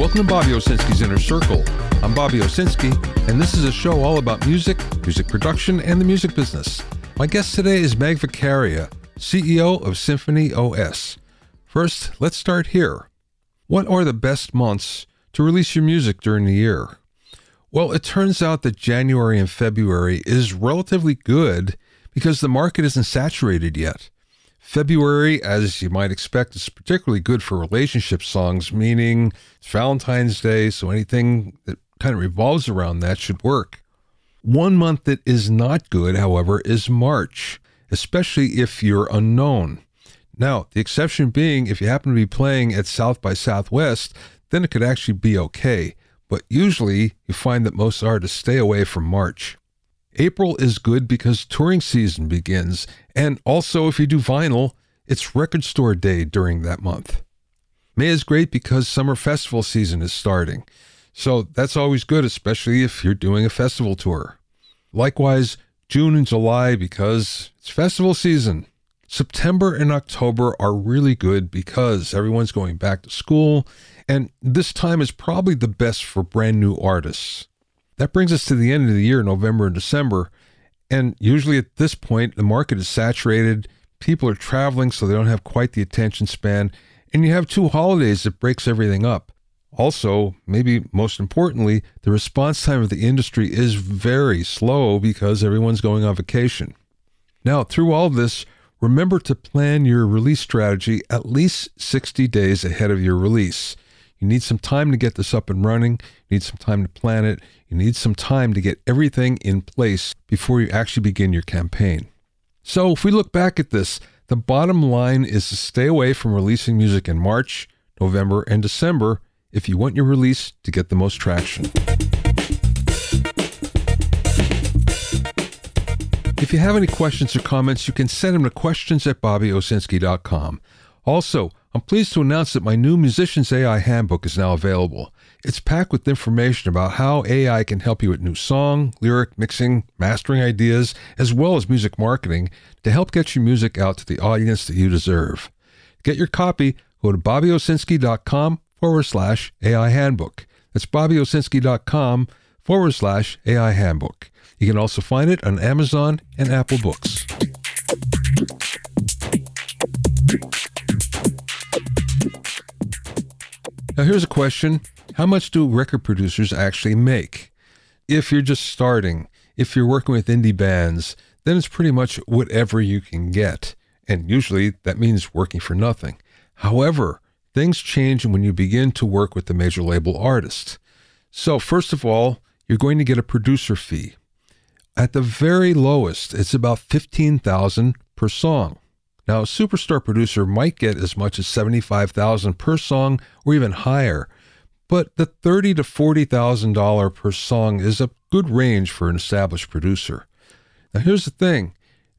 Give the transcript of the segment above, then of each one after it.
Welcome to Bobby Owsinski's Inner Circle. I'm Bobby Owsinski, and this is a show all about music, music production, and the music business. My guest today is Megh Vakharia, CEO of Symphony OS. First, let's start here. What are the best months to release your music during the year? Well, it turns out that January and February is relatively good because the market isn't saturated yet. February, as you might expect, is particularly good for relationship songs, meaning it's Valentine's Day, so anything that kind of revolves around that should work. One month that is not good, however, is March, especially if you're unknown. Now, the exception being if you happen to be playing at South by Southwest, then it could actually be okay. But usually you find that most artists stay away from March. April is good because touring season begins, and also if you do vinyl, it's record store day during that month. May is great because summer festival season is starting, so that's always good, especially if you're doing a festival tour. Likewise, June and July because it's festival season. September and October are really good because everyone's going back to school, and this time is probably the best for brand new artists. That brings us to the end of the year, November and December. And usually at this point, the market is saturated. People are traveling, so they don't have quite the attention span. And you have two holidays that breaks everything up. Also, maybe most importantly, the response time of the industry is very slow because everyone's going on vacation. Now, through all this, remember to plan your release strategy at least 60 days ahead of your release. You need some time to get this up and running. You need some time to plan it. You need some time to get everything in place before you actually begin your campaign. So, if we look back at this, the bottom line is to stay away from releasing music in March, November, and December if you want your release to get the most traction. If you have any questions or comments, you can send them to questions at bobbyowsinski.com. Also, I'm pleased to announce that my new Musicians AI Handbook is now available. It's packed with information about how AI can help you with new song, lyric, mixing, mastering ideas, as well as music marketing to help get your music out to the audience that you deserve. Get your copy, go to bobbyowsinski.com forward slash AI Handbook. That's bobbyowsinski.com forward slash AI Handbook. You can also find it on Amazon and Apple Books. Now, here's a question How much do record producers actually make? If you're just starting, if you're working with indie bands, then it's pretty much whatever you can get. And usually that means working for nothing. However, things change when you begin to work with the major label artist. So, first of all, you're going to get a producer fee. At the very lowest, it's about 15,000 per song. Now, a superstar producer might get as much as 75,000 per song or even higher, but the 30 to 40,000 dollar per song is a good range for an established producer. Now, here's the thing.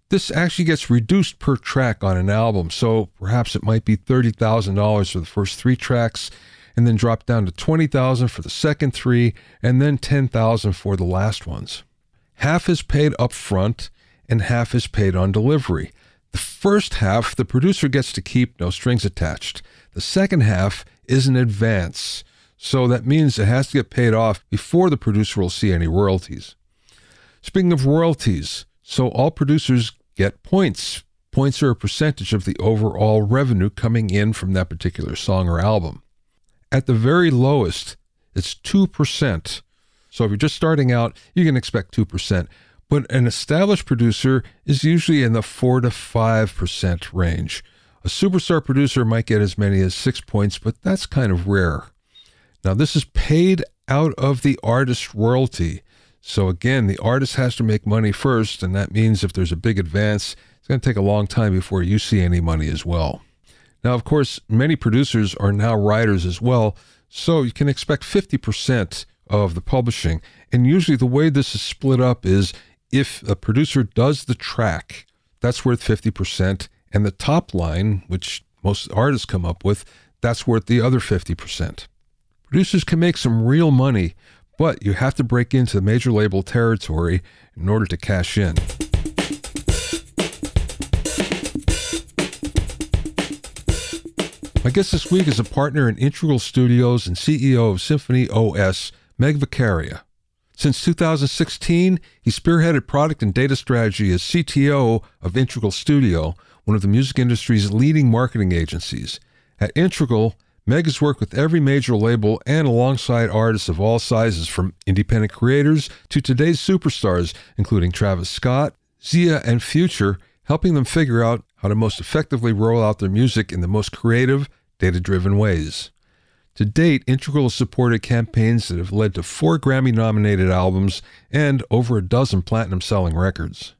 This actually gets reduced per track on an album, so perhaps it might be $30,000 for the first 3 tracks and then drop down to 20,000 for the second 3 and then 10,000 for the last ones. Half is paid up front and half is paid on delivery. The first half, the producer gets to keep, no strings attached. The second half is an advance. So that means it has to get paid off before the producer will see any royalties. Speaking of royalties, so all producers get points. Points are a percentage of the overall revenue coming in from that particular song or album. At the very lowest, it's 2%. So if you're just starting out, you can expect 2%. But an established producer is usually in the 4 to 5% range. A superstar producer might get as many as six points, but that's kind of rare. Now, this is paid out of the artist's royalty. So, again, the artist has to make money first, and that means if there's a big advance, it's going to take a long time before you see any money as well. Now, of course, many producers are now writers as well, so you can expect 50% of the publishing. And usually, the way this is split up is if a producer does the track, that's worth 50%. And the top line, which most artists come up with, that's worth the other 50%. Producers can make some real money, but you have to break into major label territory in order to cash in. My guest this week is a partner in Integral Studios and CEO of Symphony OS, Megh Vakharia. Since 2016, he spearheaded product and data strategy as CTO of Integral Studio, one of the music industry's leading marketing agencies. At Integral, Megh has worked with every major label and alongside artists of all sizes, from independent creators to today's superstars, including Travis Scott, SZA, and Future, helping them figure out how to most effectively roll out their music in the most creative, data driven ways. To date, Integral has supported campaigns that have led to four Grammy nominated albums and over a dozen platinum selling records.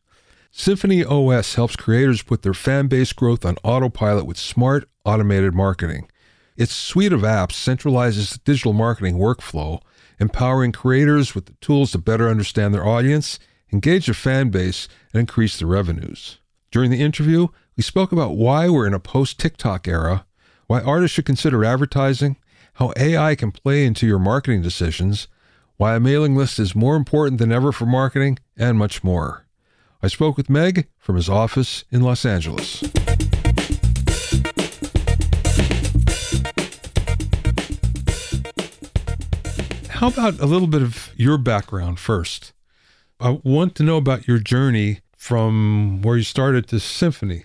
Symphony OS helps creators put their fan base growth on autopilot with smart, automated marketing. Its suite of apps centralizes the digital marketing workflow, empowering creators with the tools to better understand their audience, engage their fan base, and increase their revenues. During the interview, we spoke about why we're in a post TikTok era, why artists should consider advertising, how AI can play into your marketing decisions, why a mailing list is more important than ever for marketing, and much more. I spoke with Megh from his office in Los Angeles. How about a little bit of your background first? I want to know about your journey from where you started to symphony.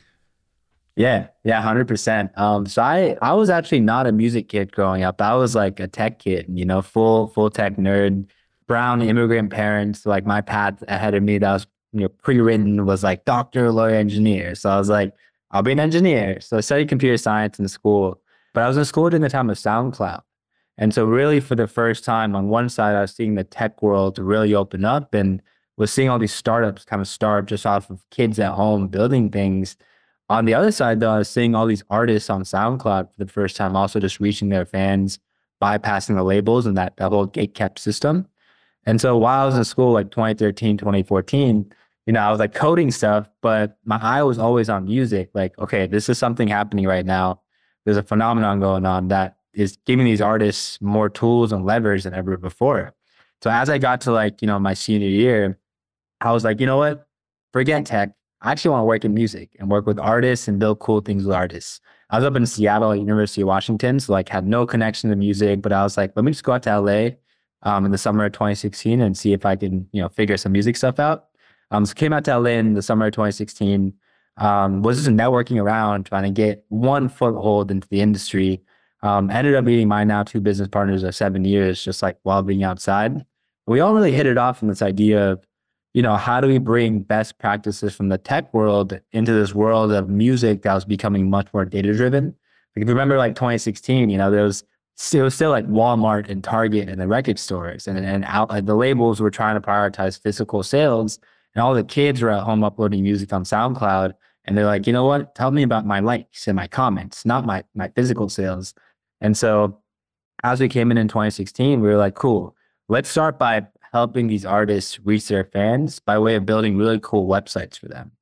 Yeah, yeah, hundred percent. Um, so I I was actually not a music kid growing up. I was like a tech kid, you know, full full tech nerd. Brown immigrant parents. Like my path ahead of me that was you know pre-written was like doctor, lawyer, engineer. So I was like, I'll be an engineer. So I studied computer science in school, but I was in school during the time of SoundCloud. And so really for the first time on one side, I was seeing the tech world really open up and was seeing all these startups kind of start just off of kids at home building things. On the other side, though, I was seeing all these artists on SoundCloud for the first time, also just reaching their fans, bypassing the labels and that, that whole gate kept system. And so while I was in school, like 2013, 2014, you know, I was like coding stuff, but my eye was always on music. Like, okay, this is something happening right now. There's a phenomenon going on that is giving these artists more tools and levers than ever before. So as I got to like, you know, my senior year, I was like, you know what? Forget tech. I actually want to work in music and work with artists and build cool things with artists. I was up in Seattle at University of Washington, so like had no connection to music, but I was like, let me just go out to LA um, in the summer of 2016 and see if I can, you know, figure some music stuff out. Um, so came out to LA in the summer of 2016. Um, was just networking around, trying to get one foothold into the industry. Um, ended up meeting my now two business partners of seven years, just like while being outside. We all really hit it off in this idea of you know, how do we bring best practices from the tech world into this world of music that was becoming much more data driven? Like if you remember like 2016, you know, there was still still like Walmart and Target and the record stores and and out, like the labels were trying to prioritize physical sales and all the kids were at home uploading music on SoundCloud and they're like, you know what? Tell me about my likes and my comments, not my my physical sales. And so as we came in in 2016, we were like, cool, let's start by helping these artists reach their fans by way of building really cool websites for them.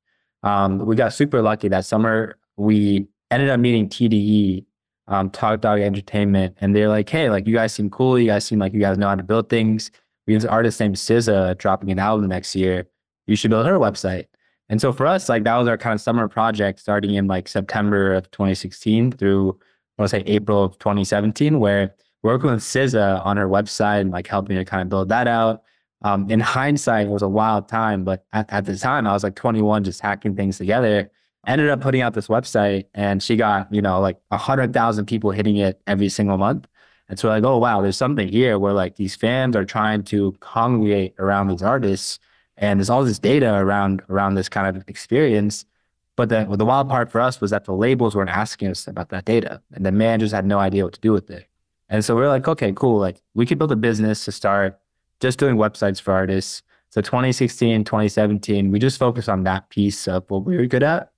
Um, we got super lucky that summer. We ended up meeting TDE, um, Top Dawg Entertainment, and they're like, "Hey, like you guys seem cool. You guys seem like you guys know how to build things. We have an artist named SZA dropping an album next year. You should build her website." And so for us, like that was our kind of summer project, starting in like September of 2016 through I want to say April of 2017, where working with SZA on her website and like helping her kind of build that out. Um, in hindsight, it was a wild time, but at, at the time, I was like 21, just hacking things together. Ended up putting out this website, and she got you know like hundred thousand people hitting it every single month. And so like, oh wow, there's something here where like these fans are trying to congregate around these artists, and there's all this data around around this kind of experience. But the the wild part for us was that the labels weren't asking us about that data, and the managers had no idea what to do with it. And so we are like, okay, cool. Like we could build a business to start just doing websites for artists. So 2016, 2017, we just focused on that piece of what we were good at.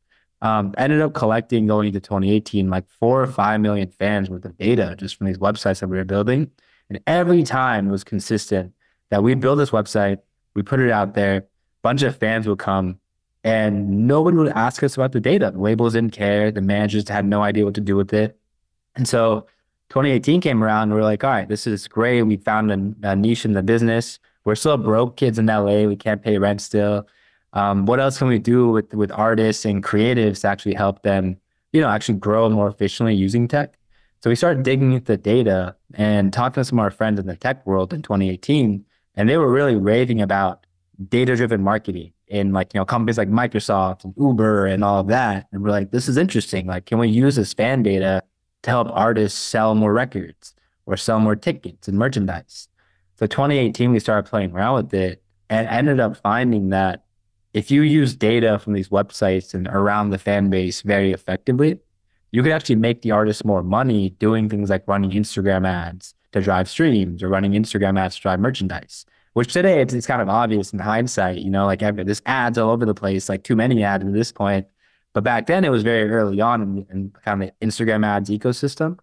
Um, ended up collecting going into 2018 like four or five million fans worth of data just from these websites that we were building. And every time it was consistent that we'd build this website, we put it out there, a bunch of fans would come, and nobody would ask us about the data. The labels didn't care. The managers had no idea what to do with it. And so 2018 came around, we are like, all right, this is great. We found a, a, niche in the business. We're still broke kids in LA. We can't pay rent still. Um, what else can we do with with artists and creatives to actually help them, you know, actually grow more efficiently using tech? So we started digging into the data and talking to some of our friends in the tech world in 2018, and they were really raving about data-driven marketing in like you know companies like Microsoft and Uber and all of that. And we're like, this is interesting. Like, can we use this fan data to help artists sell more records or sell more tickets and merchandise? So 2018, we started playing around with it and ended up finding that if you use data from these websites and around the fan base very effectively, you can actually make the artist more money doing things like running Instagram ads to drive streams or running Instagram ads to drive merchandise. Which today it's, it's kind of obvious in hindsight, you know, like there's ads all over the place, like too many ads at this point. But back then it was very early on in, in kind of the Instagram ads ecosystem.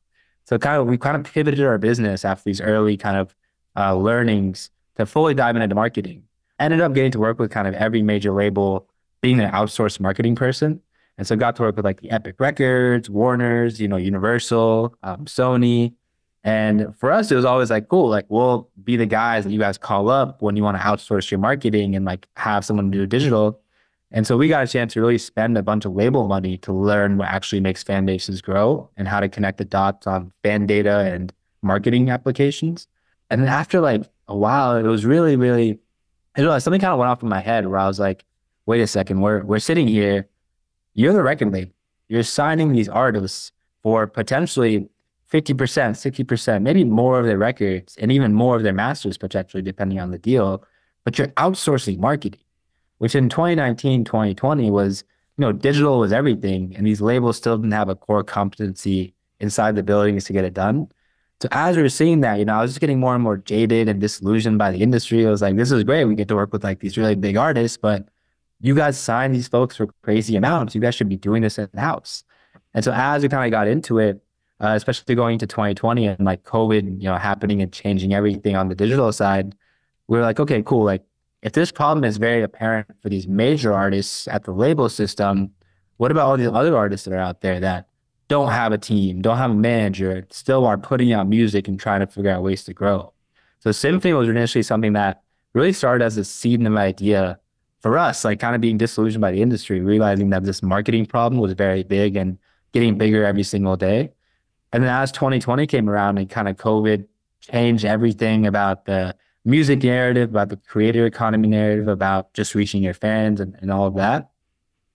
So kind of we kind of pivoted our business after these early kind of uh, learnings to fully dive into marketing. Ended up getting to work with kind of every major label, being an outsourced marketing person. And so got to work with like the Epic Records, Warner's, you know, Universal, um, Sony, and for us, it was always like, cool, like we'll be the guys that you guys call up when you want to outsource your marketing and like have someone do digital. And so we got a chance to really spend a bunch of label money to learn what actually makes fan bases grow and how to connect the dots on fan data and marketing applications. And then after like a while, it was really, really, I don't know, something kind of went off in my head where I was like, wait a second, we're, we're sitting here, you're the record label, you're signing these artists for potentially 50%, 60%, maybe more of their records and even more of their masters potentially, depending on the deal. But you're outsourcing marketing, which in 2019, 2020 was, you know, digital was everything. And these labels still didn't have a core competency inside the buildings to get it done. So as we were seeing that, you know, I was just getting more and more jaded and disillusioned by the industry. I was like, this is great. We get to work with like these really big artists, but you guys sign these folks for crazy amounts. You guys should be doing this in the house. And so as we kind of got into it, uh, especially going into 2020 and like COVID, you know, happening and changing everything on the digital side, we are like, okay, cool. Like, if this problem is very apparent for these major artists at the label system, what about all these other artists that are out there that don't have a team, don't have a manager, still are putting out music and trying to figure out ways to grow? So Symphony was initially something that really started as a seed of idea for us, like kind of being disillusioned by the industry, realizing that this marketing problem was very big and getting bigger every single day. And then as 2020 came around and kind of COVID changed everything about the music narrative, about the creator economy narrative, about just reaching your fans and, and all of that,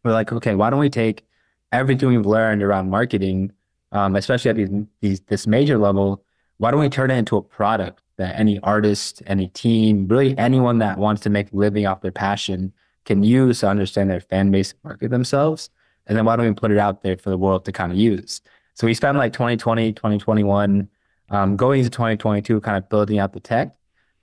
we're like, okay, why don't we take everything we've learned around marketing, um, especially at these, these, this major level, why don't we turn it into a product that any artist, any team, really anyone that wants to make a living off their passion can use to understand their fan base and market themselves? And then why don't we put it out there for the world to kind of use? So we spent like 2020, 2021, um, going into 2022, kind of building out the tech.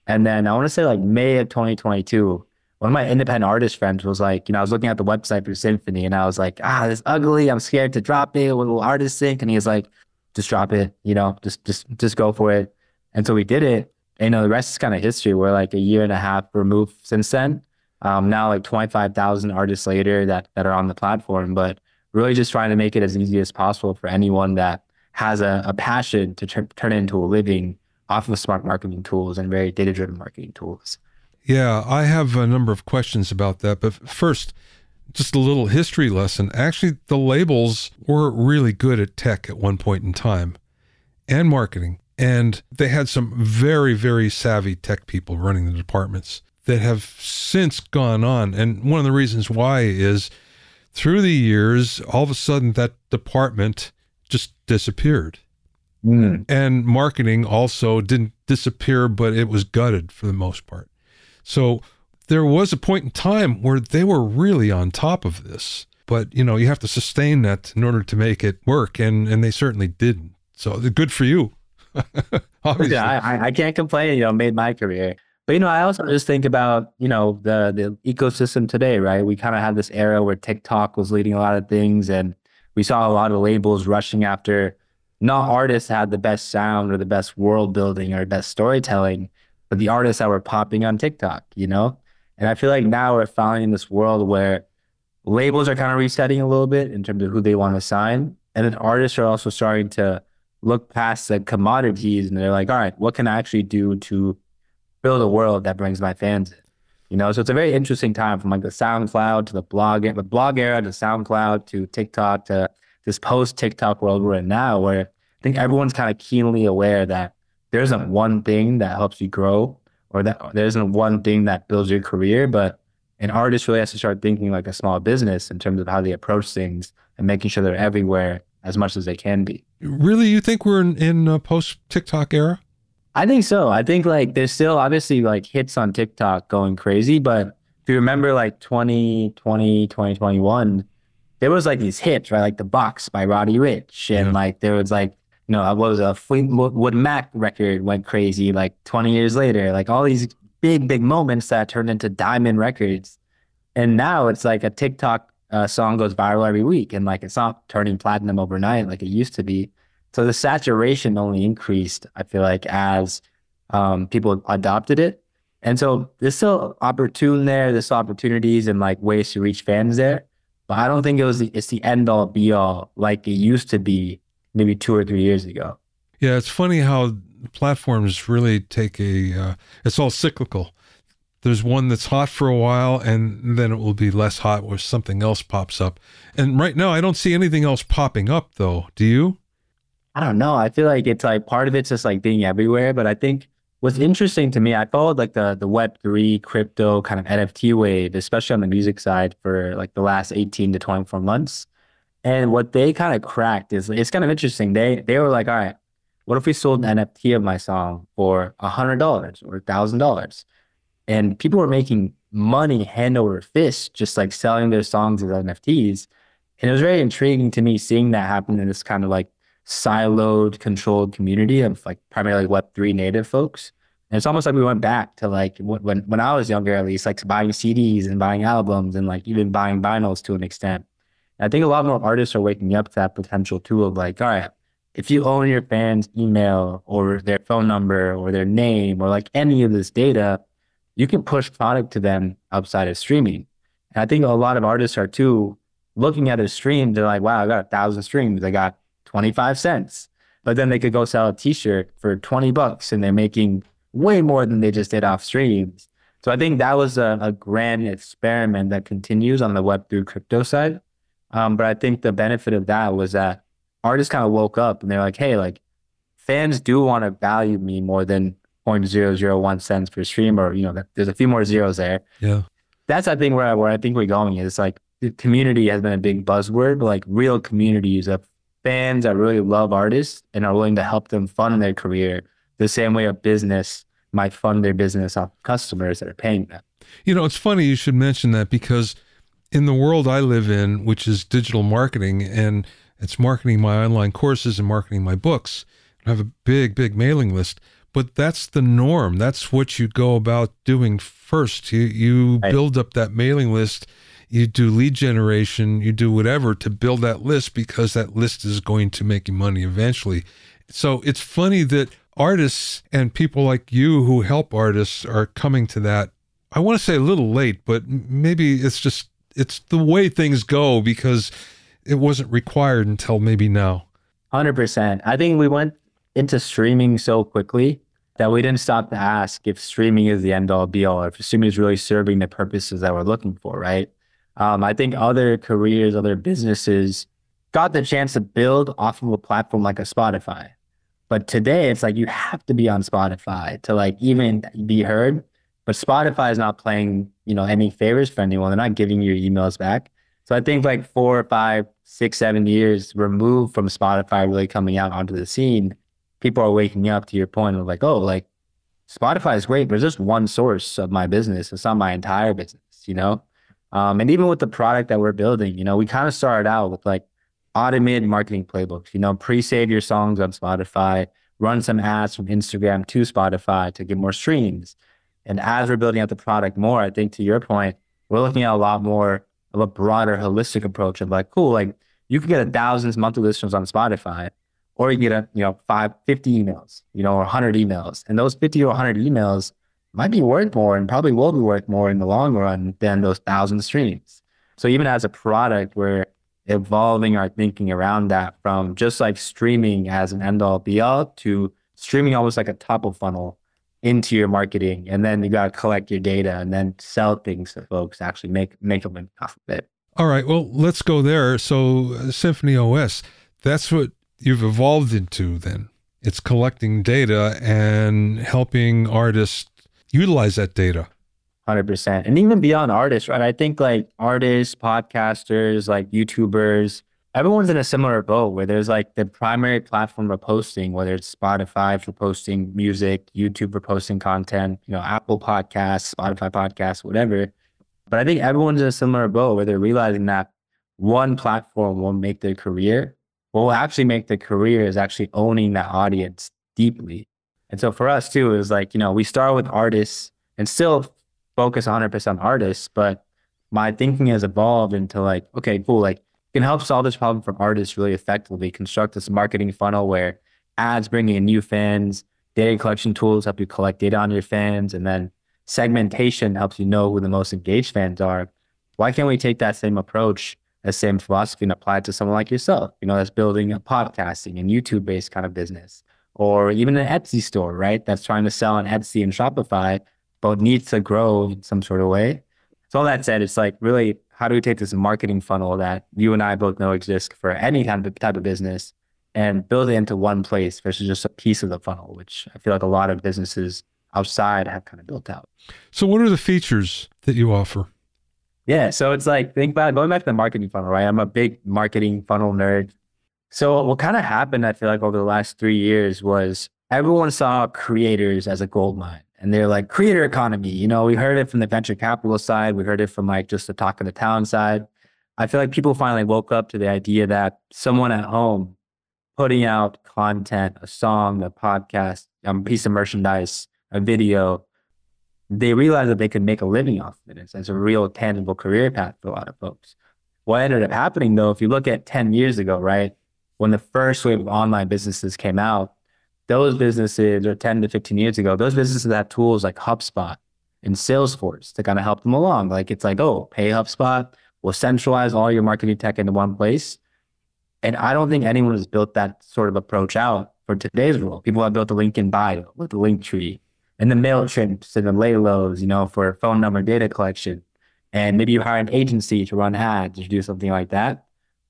And then I want to say like May of 2022, one of my independent artist friends was like, you know, I was looking at the website for Symphony and I was like, ah, this ugly. I'm scared to drop it. What will artists think? And he was like, just drop it, you know, just, just, just go for it. And so we did it. And, you know, the rest is kind of history. We're like a year and a half removed since then. Um, now like 25,000 artists later that, that are on the platform. But really just trying to make it as easy as possible for anyone that has a, a passion to t- turn it into a living off of smart marketing tools and very data driven marketing tools. Yeah, I have a number of questions about that. But first, just a little history lesson. Actually, the labels were really good at tech at one point in time and marketing. And they had some very, very savvy tech people running the departments that have since gone on. And one of the reasons why is through the years, all of a sudden that department just disappeared. Mm. And marketing also didn't disappear, but it was gutted for the most part. So there was a point in time where they were really on top of this. But you know, you have to sustain that in order to make it work, and and they certainly didn't. So good for you. Obviously. Yeah, I, I can't complain. You know, made my career. But you know, I also just think about you know the the ecosystem today, right? We kind of had this era where TikTok was leading a lot of things, and we saw a lot of labels rushing after not artists had the best sound or the best world building or best storytelling, but the artists that were popping on TikTok, you know. And I feel like now we're finally in this world where labels are kind of resetting a little bit in terms of who they want to sign, and then artists are also starting to look past the commodities and they're like, all right, what can I actually do to build a world that brings my fans in. You know, so it's a very interesting time from like the SoundCloud to the blog, the blog era to SoundCloud to TikTok to this post TikTok world we're in now, where I think everyone's kind of keenly aware that there isn't one thing that helps you grow or that there isn't one thing that builds your career, but an artist really has to start thinking like a small business in terms of how they approach things and making sure they're everywhere as much as they can be. Really, you think we're in, in a post TikTok era? I think so. I think like there's still obviously like hits on TikTok going crazy, but if you remember like 2020, 2021, there was like these hits, right? Like the box by Roddy Ricch. And yeah. like there was like, you know, what was a Fleetwood Mac record went crazy like 20 years later. Like all these big, big moments that turned into diamond records. And now it's like a TikTok uh, song goes viral every week and like it's not turning platinum overnight like it used to be. So the saturation only increased, I feel like, as um, people adopted it. And so there's still opportune there, there's opportunities and like ways to reach fans there. But I don't think it was the, it's the end all be all like it used to be maybe two or three years ago. Yeah, it's funny how platforms really take a uh, it's all cyclical. There's one that's hot for a while and then it will be less hot where something else pops up. And right now i don't see anything else popping up though. Do you? I don't know. I feel like it's like part of it's just like being everywhere but i think what's interesting to me i followed like the the web3 crypto kind of nft wave especially on the music side for like the last 18 to 24 months and what they kind of cracked is it's kind of interesting they they were like all right what if we sold an NFT of my song for hundred dollars or thousand dollars? And people were making money hand over fist, just like selling their songs as NFTs. And it was very intriguing to me seeing that happen in this kind of like siloed, controlled community of like primarily Web3 native folks. And it's almost like we went back to like when when I was younger, at least, like buying CDs and buying albums and like even buying vinyls to an extent. And I think a lot more artists are waking up to that potential too of like, all right, if you own your fans' email or their phone number or their name or like any of this data, you can push product to them outside of streaming. And I think a lot of artists are too looking at a stream, they're like, wow, I got a thousand streams. I got 25 cents. But then they could go sell a t-shirt for 20 bucks and they're making way more than they just did off streams. So I think that was a, a grand experiment that continues on the Web3 crypto side. Um, but I think the benefit of that was that artists kind of woke up and they're like, hey, like fans do want to value me more than 0.001 cents per stream, or you know, there's a few more zeros there. Yeah, that's I think where where I think we're going is like the community has been a big buzzword, but like real communities of fans that really love artists and are willing to help them fund their career the same way a business might fund their business off customers that are paying them. You know, it's funny you should mention that because in the world I live in, which is digital marketing and it's marketing my online courses and marketing my books. I have a big, big mailing list, but that's the norm. That's what you go about doing first. You you right. build up that mailing list, you do lead generation, you do whatever to build that list because that list is going to make you money eventually. So it's funny that artists and people like you who help artists are coming to that. I want to say a little late, but maybe it's just it's the way things go because it wasn't required until maybe now. 100%. I think we went into streaming so quickly that we didn't stop to ask if streaming is the end all be all, or if streaming is really serving the purposes that we're looking for, right? Um, I think other careers, other businesses got the chance to build off of a platform like a Spotify. But today it's like you have to be on Spotify to like even be heard. But Spotify is not playing, you know, any favors for anyone. They're not giving your emails back. So I think like four or five, six, seven years removed from Spotify really coming out onto the scene, people are waking up to your point of like, oh, like Spotify is great, but it's just one source of my business. It's not my entire business, you know? Um, and even with the product that we're building, you know, we kind of started out with like automated marketing playbooks, you know, pre-save your songs on Spotify, run some ads from Instagram to Spotify to get more streams. And as we're building out the product more, I think to your point, we're looking at a lot more of a broader, holistic approach of like, cool, like you can get a thousand monthly listeners on Spotify, or you get a, you know, five, 50 emails, you know, or 100 emails. And those 50 or 100 emails might be worth more and probably will be worth more in the long run than those thousand streams. So even as a product, we're evolving our thinking around that from just like streaming as an end all be all to streaming almost like a top of funnel into your marketing and then you got to collect your data and then sell things to folks actually make make them off of it all right well let's go there so uh, symphony os that's what you've evolved into then. It's collecting data and helping artists utilize that data. 100%. And even beyond artists, right? I think like artists, podcasters, like YouTubers, everyone's in a similar boat where there's like the primary platform for posting, whether it's Spotify for posting music, YouTube for posting content, you know, Apple Podcasts, Spotify Podcasts, whatever. But I think everyone's in a similar boat where they're realizing that one platform won't make their career. What will actually make the career is actually owning that audience deeply. And so for us too, is like, you know, we start with artists and still focus 100% on artists, but my thinking has evolved into like, okay, cool. Like, can help solve this problem for artists really effectively. Construct this marketing funnel where ads bring in new fans, data collection tools help you collect data on your fans, and then segmentation helps you know who the most engaged fans are. Why can't we take that same approach, that same philosophy, and apply it to someone like yourself? You know, that's building a podcasting and YouTube based kind of business, or even an Etsy store, right? That's trying to sell on Etsy and Shopify, but needs to grow in some sort of way. So all that said, it's like really how do we take this marketing funnel that you and I both know exists for any kind of type of business and build it into one place versus just a piece of the funnel, which I feel like a lot of businesses outside have kind of built out. So what are the features that you offer? Yeah. So it's like, think about going back to the marketing funnel, right? I'm a big marketing funnel nerd. So what kind of happened, I feel like over the last three years was everyone saw creators as a gold mine and they're like creator economy. You know, we heard it from the venture capital side. We heard it from like just the talk of the town side. I feel like people finally woke up to the idea that someone at home putting out content, a song, a podcast, a piece of merchandise, a video, they realized that they could make a living off of it. It's a real tangible career path for a lot of folks. What ended up happening though, if you look at 10 years ago, right, when the first wave of online businesses came out, those businesses, or 10 to 15 years ago, those businesses had tools like HubSpot and Salesforce to kind of help them along. Like it's like, oh, pay HubSpot, we'll centralize all your marketing tech into one place. And I don't think anyone has built that sort of approach out for today's world. People have built the LinkedIn bio with the Linktree and the MailChimps and the Laylos, you know, for phone number data collection. And maybe you hire an agency to run ads or do something like that.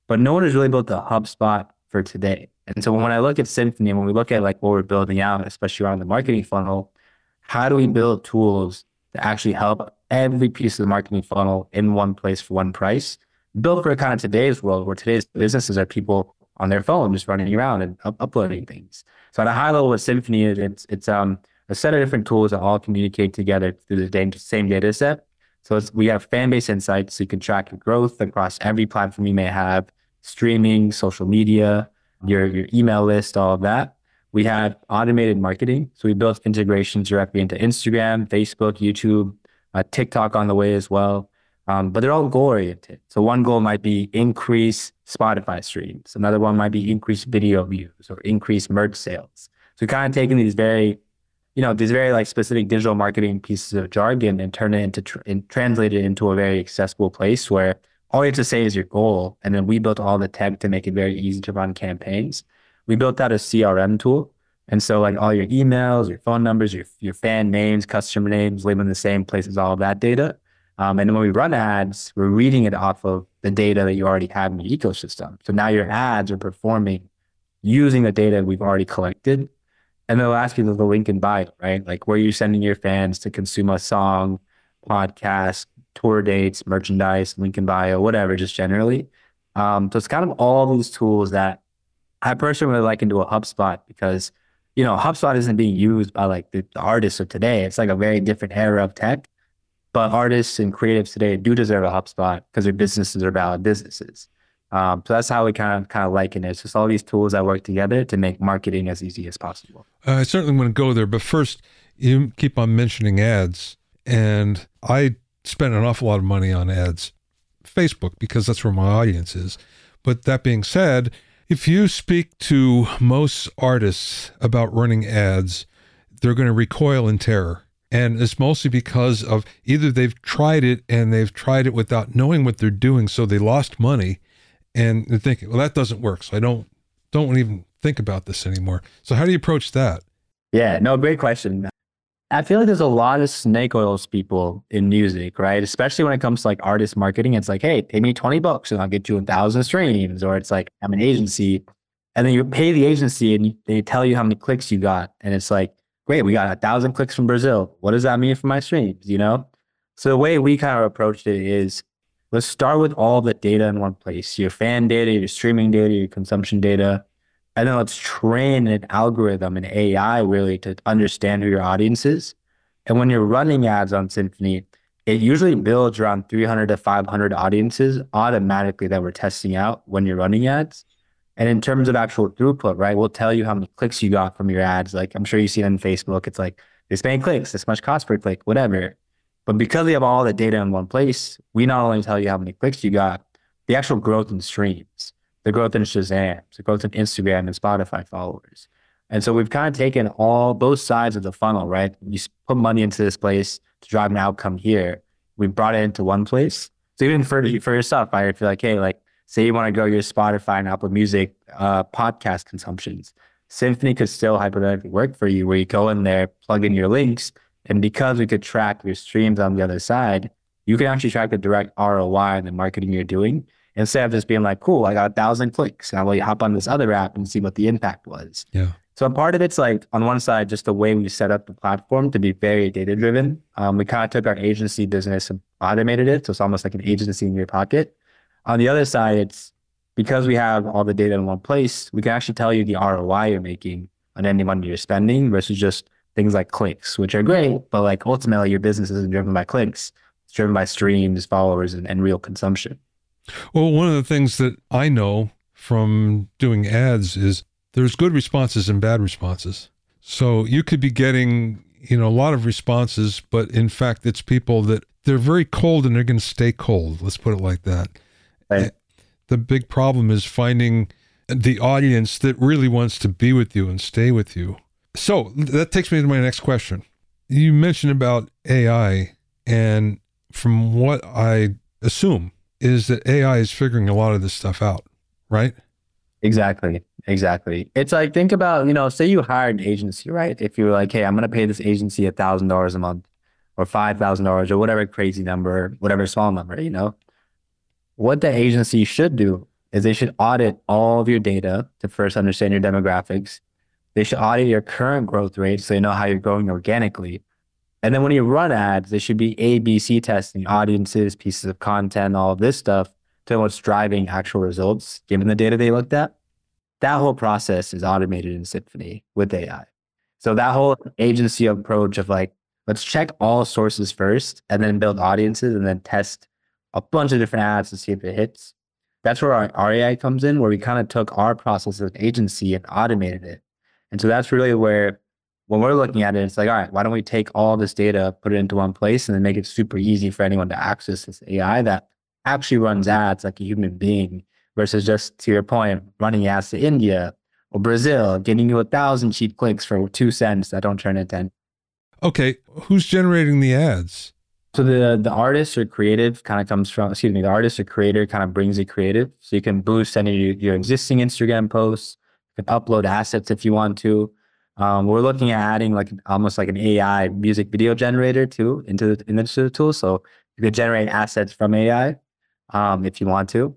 But no one has really built the HubSpot for today. And so when I look at Symphony when we look at like what we're building out, especially around the marketing funnel, how do we build tools to actually help every piece of the marketing funnel in one place for one price? Built for a kind of today's world where today's businesses are people on their phone just running around and up- uploading things. So at a high level with Symphony, it's it's um a set of different tools that all communicate together through the same data set. So we have fan base insights so you can track growth across every platform you may have, streaming, social media, your, your email list, all of that. We have automated marketing. So we built integrations directly into Instagram, Facebook, YouTube, uh, TikTok on the way as well. Um, but they're all goal oriented. So one goal might be increase Spotify streams. Another one might be increase video views or increase merch sales. So kind of taking these very, you know, these very like specific digital marketing pieces of jargon and turn it into tr- and translate it into a very accessible place where all you have to say is your goal. And then we built all the tech to make it very easy to run campaigns. We built out a CRM tool. And so like all your emails, your phone numbers, your, your fan names, customer names, live in the same place as all of that data. Um, and then when we run ads, we're reading it off of the data that you already have in your ecosystem. So now your ads are performing using the data we've already collected. And they'll ask you the link in bio, right? Like where you're sending your fans to consume a song, podcast, tour dates, merchandise, link in bio, whatever, just generally. Um, so it's kind of all these tools that I personally really like into a HubSpot because, you know, HubSpot isn't being used by like the, the artists of today. It's like a very different era of tech. But artists and creatives today do deserve a HubSpot because their businesses are valid businesses. Um, so that's how we kind of kind of liken it. It's just all these tools that work together to make marketing as easy as possible. Uh, I certainly want to go there, but first, you keep on mentioning ads, and I spend an awful lot of money on ads, Facebook, because that's where my audience is. But that being said, if you speak to most artists about running ads, they're going to recoil in terror. And it's mostly because of either they've tried it and they've tried it without knowing what they're doing, so they lost money, and they're thinking, "Well, that doesn't work, so I don't don't even think about this anymore." So, how do you approach that? Yeah, no, great question. I feel like there's a lot of snake oils people in music, right? Especially when it comes to like artist marketing. It's like, hey, pay me 20 bucks and I'll get you a thousand streams. Or it's like, I'm an agency And then you pay the agency and they tell you how many clicks you got. And it's like, great, we got a thousand clicks from Brazil. What does that mean for my streams? You know? So the way we kind of approached it is let's start with all the data in one place your fan data, your streaming data, your consumption data. And then let's train an algorithm, an AI really to understand who your audience is. And when you're running ads on Symphony, it usually builds around 300 to 500 audiences automatically that we're testing out when you're running ads. And in terms of actual throughput, right, we'll tell you how many clicks you got from your ads. Like I'm sure you see on Facebook. It's like this many clicks, this much cost per click, whatever. But because we have all the data in one place, we not only tell you how many clicks you got, the actual growth in streams, the growth in Shazam, the growth in Instagram and Spotify followers. And so we've kind of taken all both sides of the funnel, right? You put money into this place to drive an outcome here. We brought it into one place. So even for for yourself, right? If you're like, hey, like say you want to grow your Spotify and Apple Music uh, podcast consumptions, Symphony could still hypothetically work for you where you go in there, plug in your links, and because we could track your streams on the other side, you can actually track the direct ROI and the marketing you're doing instead of just being like, cool, I got a thousand clicks. And I'll hop on this other app and see what the impact was. Yeah. So part of it's like on one side, just the way we set up the platform to be very data driven. Um, we kind of took our agency business and automated it. So it's almost like an agency in your pocket. On the other side, it's because we have all the data in one place, we can actually tell you the ROI you're making on any money you're spending versus just things like clicks, which are great, but like ultimately your business isn't driven by clicks. It's driven by streams, followers, and, and real consumption. Well, one of the things that I know from doing ads is there's good responses and bad responses. So you could be getting, you know, a lot of responses, but in fact, it's people that they're very cold and they're going to stay cold. Let's put it like that. Right. Eh, the big problem is finding the audience that really wants to be with you and stay with you. So that takes me to my next question. You mentioned about AI, and from what I assume is that AI is figuring a lot of this stuff out, right? Exactly. Exactly. It's like think about, you know, say you hired an agency, right? If you're like, hey, I'm gonna pay this agency a thousand dollars a month or five thousand dollars or whatever crazy number, whatever small number, you know. What the agency should do is they should audit all of your data to first understand your demographics. They should audit your current growth rate so they know how you're growing organically. And then when you run ads, they should be A, B, C testing audiences, pieces of content, all of this stuff to what's driving actual results given the data they looked at. That whole process is automated in Symphony with AI. So that whole agency approach of like, let's check all sources first and then build audiences and then test a bunch of different ads to see if it hits. That's where our, our AI comes in, where we kind of took our process as an agency and automated it. And so that's really where when we're looking at it, it's like, all right, why don't we take all this data, put it into one place, and then make it super easy for anyone to access this AI that actually runs mm-hmm. ads like a human being versus just to your point, running ads to India or Brazil, getting you a thousand cheap clicks for two cents that don't turn into. Okay, who's generating the ads? So the the artist or creative kind of comes from, excuse me, the artist or creator kind of brings the creative. So you can boost any of your, your existing Instagram posts, you can upload assets if you want to. Um, we're looking at adding like almost like an AI music video generator too into the, into the tool. So you could generate assets from AI um, if you want to.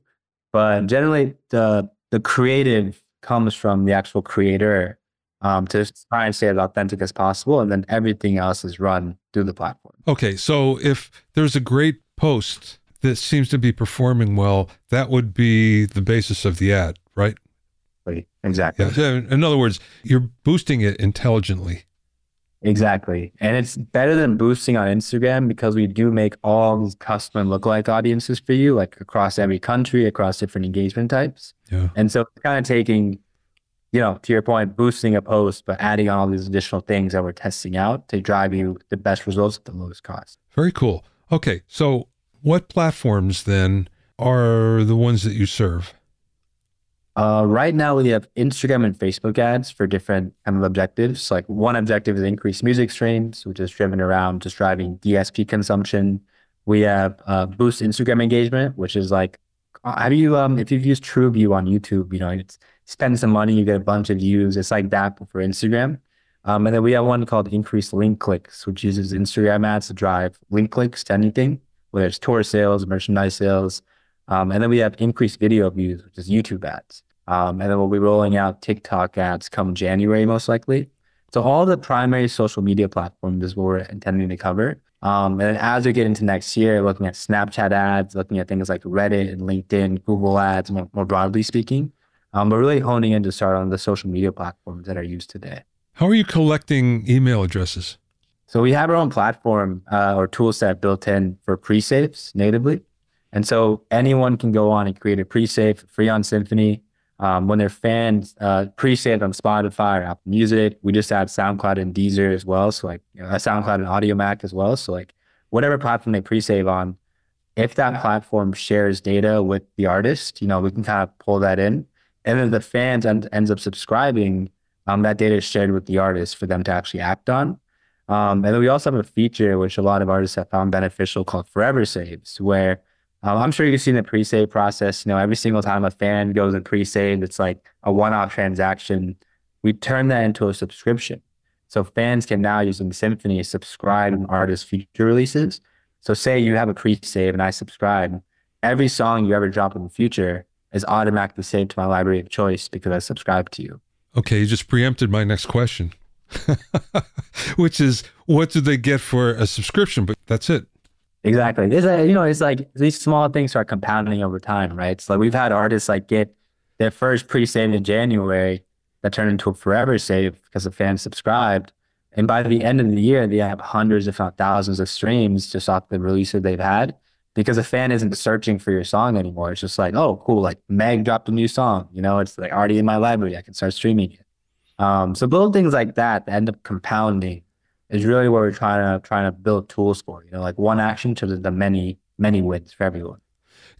But generally, the the creative comes from the actual creator um, to try and stay as authentic as possible, and then everything else is run through the platform. Okay, so if there's a great post that seems to be performing well, that would be the basis of the ad, right? Exactly. Yeah. In other words, you're boosting it intelligently. Exactly. And it's better than boosting on Instagram because we do make all these custom and lookalike audiences for you, like across every country, across different engagement types. Yeah. And so it's kind of taking, you know, to your point, boosting a post, but adding on all these additional things that we're testing out to drive you the best results at the lowest cost. Very cool. Okay. So what platforms then are the ones that you serve? Uh, right now, we have Instagram and Facebook ads for different kind of objectives. Like one objective is increase music streams, which is driven around just driving DSP consumption. We have uh, boost Instagram engagement, which is like, uh, have you um if you've used TrueView on YouTube, you know, it's spend some money, you get a bunch of views. It's like that for Instagram. Um, and then we have one called increase link clicks, which uses Instagram ads to drive link clicks to anything, whether it's tour sales, merchandise sales. Um, and then we have increased video views, which is YouTube ads. Um, and then we'll be rolling out TikTok ads come January, most likely. So all the primary social media platforms is what we're intending to cover. Um, and as we get into next year, looking at Snapchat ads, looking at things like Reddit and LinkedIn, Google ads, more, more broadly speaking, um, but really honing in to start on the social media platforms that are used today. How are you collecting email addresses? So we have our own platform uh, or tool set built in for pre-saves natively. And so anyone can go on and create a pre-save free on Symphony. Um, when their fans uh, pre-save on Spotify or Apple Music, we just add SoundCloud and Deezer as well. So like you know, SoundCloud and Audiomack as well. So like whatever platform they pre-save on, if that platform shares data with the artist, you know, we can kind of pull that in. And then the fans end, ends up subscribing. Um, that data is shared with the artist for them to actually act on. Um, and then we also have a feature which a lot of artists have found beneficial called Forever Saves, where um, I'm sure you've seen the pre-save process. You know, every single time a fan goes and pre-save, it's like a one-off transaction. We turn that into a subscription. So fans can now using Symphony subscribe to artists' future releases. So say you have a pre-save and I subscribe, every song you ever drop in the future is automatically saved to my library of choice because I subscribe to you. Okay, you just preempted my next question, which is what do they get for a subscription? But that's it. Exactly. It's like, you know, it's like these small things are compounding over time, right? So like we've had artists like get their first pre-save in January that turned into a forever save because the fans subscribed. And by the end of the year, they have hundreds, if not thousands of streams just off the releases they've had because a fan isn't searching for your song anymore. It's just like, oh, cool. Like Megh dropped a new song, you know, it's like already in my library. I can start streaming it. Um, so little things like that end up compounding is really what we're trying to trying to build tools for. You know, like one action to the, the many many wins for everyone.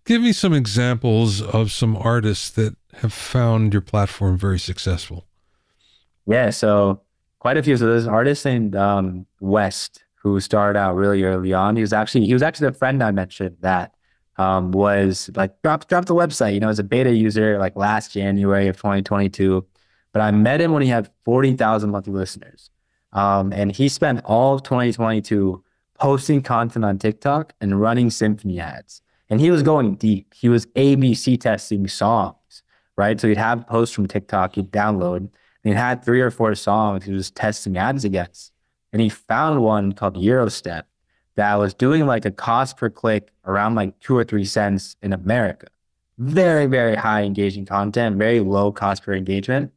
Give me some examples of some artists that have found your platform very successful. Yeah, so quite a few. So there's an artist named um, West who started out really early on. He was actually he was actually a friend I mentioned that um, was like dropped dropped the website. You know, as a beta user like last January of 2022. But I met him when he had 40,000 monthly listeners. Um, and he spent all of 2022 posting content on TikTok and running symphony ads. And he was going deep. He was ABC testing songs, right? So he'd have posts from TikTok, he'd download, and he had three or four songs he was testing ads against. And he found one called Eurostep that was doing like a cost per click around like two or three cents in America. Very, very high engaging content, very low cost per engagement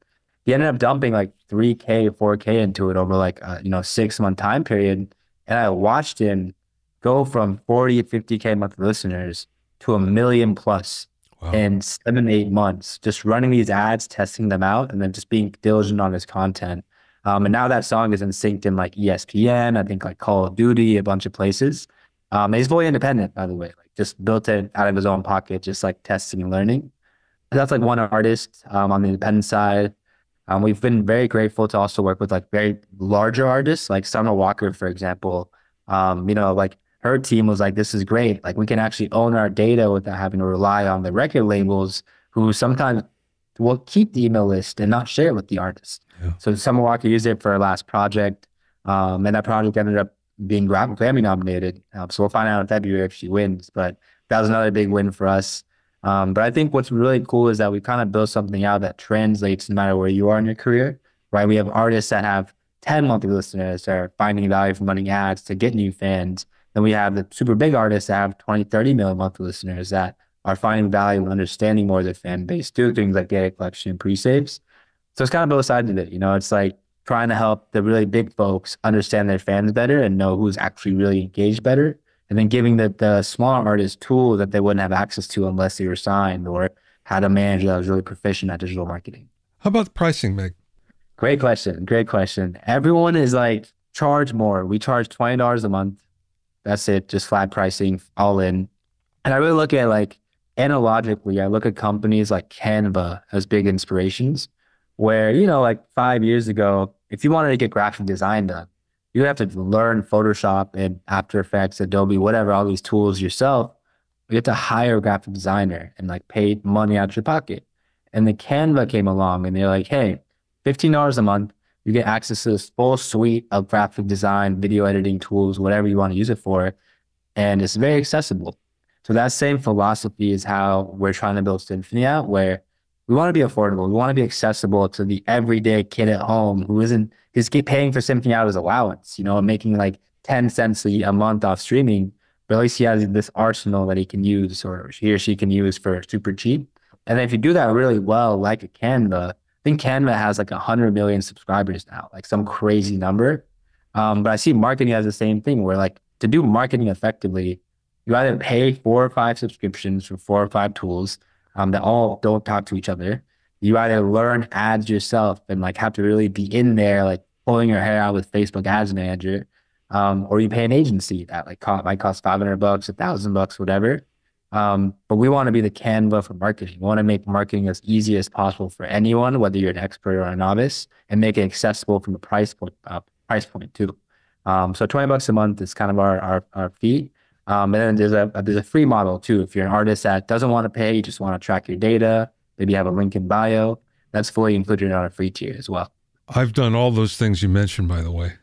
he ended up dumping like 3K, 4K into it over like a, you know, six month time period. And I watched him go from 40, 50K monthly listeners to a million plus wow. in seven, eight months, just running these ads, testing them out, and then just being diligent on his content. Um, and now that song is in synced in like ESPN, I think like Call of Duty, a bunch of places. Um, he's fully independent, by the way, like just built it out of his own pocket, just like testing and learning. That's like one artist um, on the independent side. Um, we've been very grateful to also work with like very larger artists, like Summer Walker, for example. Um, you know, like her team was like, "This is great. Like we can actually own our data without having to rely on the record labels, who sometimes will keep the email list and not share it with the artist." Yeah. So Summer Walker used it for her last project, um, and that project ended up being Grammy nominated. Um, so we'll find out in February if she wins. But that was another big win for us. Um, but I think what's really cool is that we kind of built something out that translates no matter where you are in your career, right? We have artists that have 10 monthly listeners that are finding value from running ads to get new fans. Then we have the super big artists that have 20, 30 million monthly listeners that are finding value and understanding more of their fan base, doing things like data collection and pre-saves. So it's kind of both sides of it. You know, it's like trying to help the really big folks understand their fans better and know who's actually really engaged better and then giving the, the smaller artists tools that they wouldn't have access to unless they were signed or had a manager that was really proficient at digital marketing. How about the pricing, Megh? Great question. Great question. Everyone is like, charge more. We charge $20 a month. That's it, just flat pricing, all in. And I really look at like analogically, I look at companies like Canva as big inspirations, where, you know, like five years ago, if you wanted to get graphic design done, you have to learn Photoshop and After Effects, Adobe, whatever, all these tools yourself. You have to hire a graphic designer and like pay money out of your pocket. And the Canva came along and they're like, hey, $15 a month, you get access to this full suite of graphic design, video editing tools, whatever you want to use it for. And it's very accessible. So that same philosophy is how we're trying to build Symphony out, where we want to be affordable. We want to be accessible to the everyday kid at home who isn't is paying for something out of his allowance, you know, making like 10 cents a, a month off streaming, but at least he has this arsenal that he can use or he or she can use for super cheap. And if you do that really well, like a Canva, I think Canva has like 100 million subscribers now, like some crazy number. Um, but I see marketing as the same thing where like to do marketing effectively, you either pay four or five subscriptions for four or five tools um, that all don't talk to each other. You either learn ads yourself and like have to really be in there, like pulling your hair out with Facebook Ads Manager, um, or you pay an agency that like might cost 500 bucks, a thousand bucks, whatever. Um, but we want to be the Canva for marketing. We want to make marketing as easy as possible for anyone, whether you're an expert or a novice, and make it accessible from a price point uh, price point too. Um, so 20 bucks a month is kind of our our, our fee. Um, and then there's a, there's a free model too. If you're an artist that doesn't want to pay, you just want to track your data, maybe you have a link in bio, that's fully included on a free tier as well. I've done all those things you mentioned, by the way.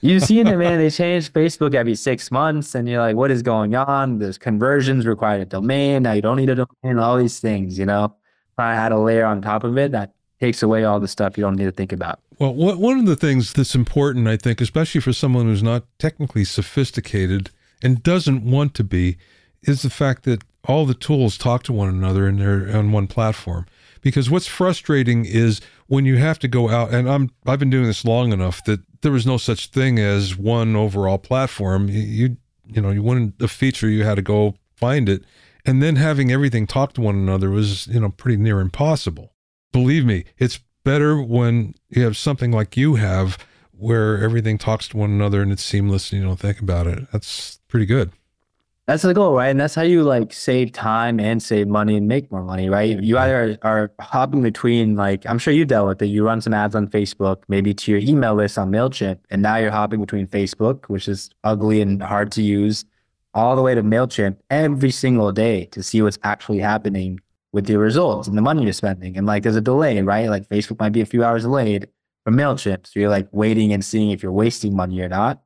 You've seen it, man. They change Facebook every six months, and you're like, what is going on? There's conversions required a domain. Now you don't need a domain, all these things, you know. I had a layer on top of it that takes away all the stuff you don't need to think about. Well, one of the things that's important, I think, especially for someone who's not technically sophisticated and doesn't want to be, is the fact that all the tools talk to one another and they're on one platform. Because what's frustrating is when you have to go out, and I'm I've been doing this long enough that there was no such thing as one overall platform. You you, know you wanted a feature, you had to go find it, and then having everything talk to one another was you know pretty near impossible. Believe me, it's better when you have something like you have where everything talks to one another and it's seamless and you don't think about it. That's pretty good. That's the goal, right? And that's how you like save time and save money and make more money, right? You either are hopping between like I'm sure you dealt with it. You run some ads on Facebook, maybe to your email list on MailChimp, and now you're hopping between Facebook, which is ugly and hard to use, all the way to MailChimp every single day to see what's actually happening with your results and the money you're spending. And like there's a delay, right? Like Facebook might be a few hours delayed from MailChimp. So you're like waiting and seeing if you're wasting money or not.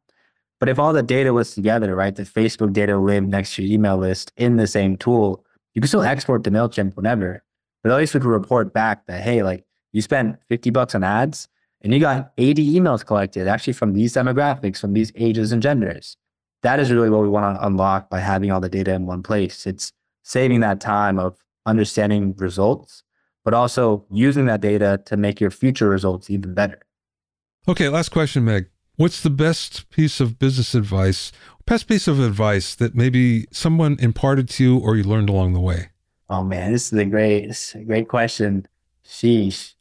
But if all the data was together, right, the Facebook data lived next to your email list in the same tool, you can still export to MailChimp whenever. But at least we could report back that, hey, like you spent 50 bucks on ads and you got 80 emails collected actually from these demographics, from these ages and genders. That is really what we want to unlock by having all the data in one place. It's saving that time of understanding results, but also using that data to make your future results even better. Okay, last question, Megh. What's the best piece of business advice, best piece of advice that maybe someone imparted to you or you learned along the way? Oh man, this is a great, is a great question. Sheesh.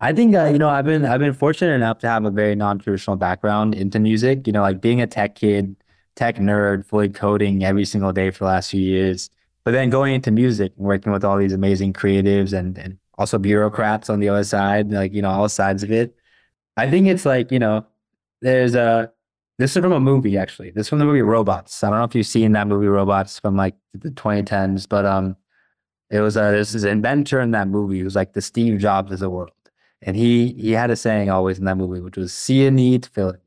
I think uh, you know I've been I've been fortunate enough to have a very non-traditional background into music. You know, like being a tech kid, tech nerd, fully coding every single day for the last few years. But then going into music and working with all these amazing creatives and, and also bureaucrats on the other side, like, you know, all sides of it. I think it's like, you know, there's a, this is from a movie actually. This is from the movie Robots. I don't know if you've seen that movie Robots from like the 2010s, but um, it was a, this is inventor in that movie who was like the Steve Jobs of the world. And he, he had a saying always in that movie, which was see a need, fill it,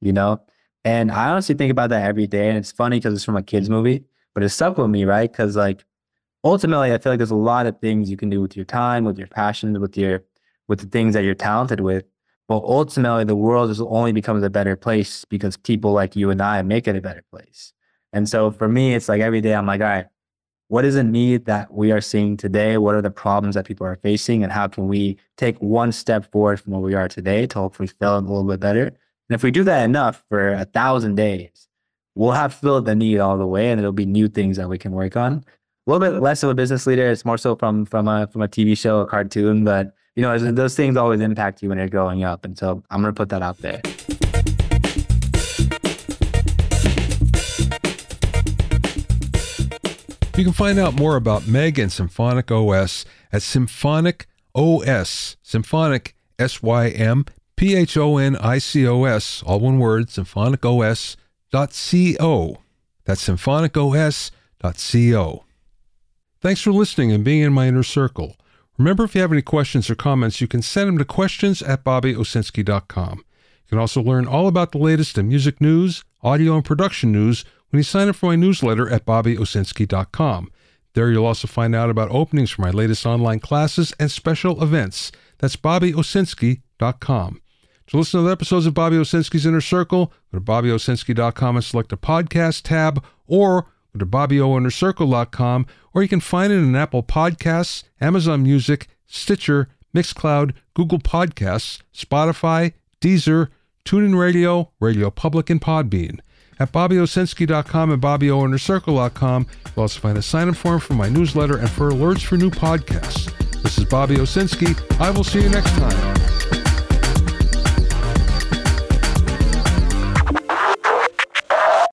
you know? And I honestly think about that every day. And it's funny because it's from a kid's movie but it stuck with me, right? Because like ultimately, I feel like there's a lot of things you can do with your time, with your passions, with your with the things that you're talented with. But ultimately, the world just only becomes a better place because people like you and I make it a better place. And so for me, it's like every day I'm like, all right, what is a need that we are seeing today? What are the problems that people are facing? And how can we take one step forward from where we are today to hopefully fill it a little bit better? And if we do that enough for a thousand days, we'll have filled the need all the way and it'll be new things that we can work on. A little bit less of a business leader. It's more so from from a from a TV show, a cartoon, but you know, those things always impact you when you're growing up. And so I'm gonna put that out there. You can find out more about Megh and Symphonic OS at Symphonic OS, Symphonic S Y M P H O N I C O S, all one word, Symphonic OS symphonicos.co. That's symphonicos.co. Thanks for listening and being in my inner circle. Remember, if you have any questions or comments, you can send them to questions at bobbyowsinski.com. You can also learn all about the latest in music news, audio, and production news when you sign up for my newsletter at bobbyowsinski.com. There you'll also find out about openings for my latest online classes and special events. That's bobbyowsinski.com. To listen to the episodes of Bobby Owsinski's Inner Circle, go to bobbyowsinski.com and select the podcast tab, or go to BobbyOinnerCircle.com, or you can find it in Apple Podcasts, Amazon Music, Stitcher, Mixcloud, Google Podcasts, Spotify, Deezer, TuneIn Radio, Radio Public, and Podbean. At BobbyOwsinski.com and BobbyOinnerCircle.com, you'll also find a sign-up form for my newsletter and for alerts for new podcasts. This is Bobby Owsinski. I will see you next time.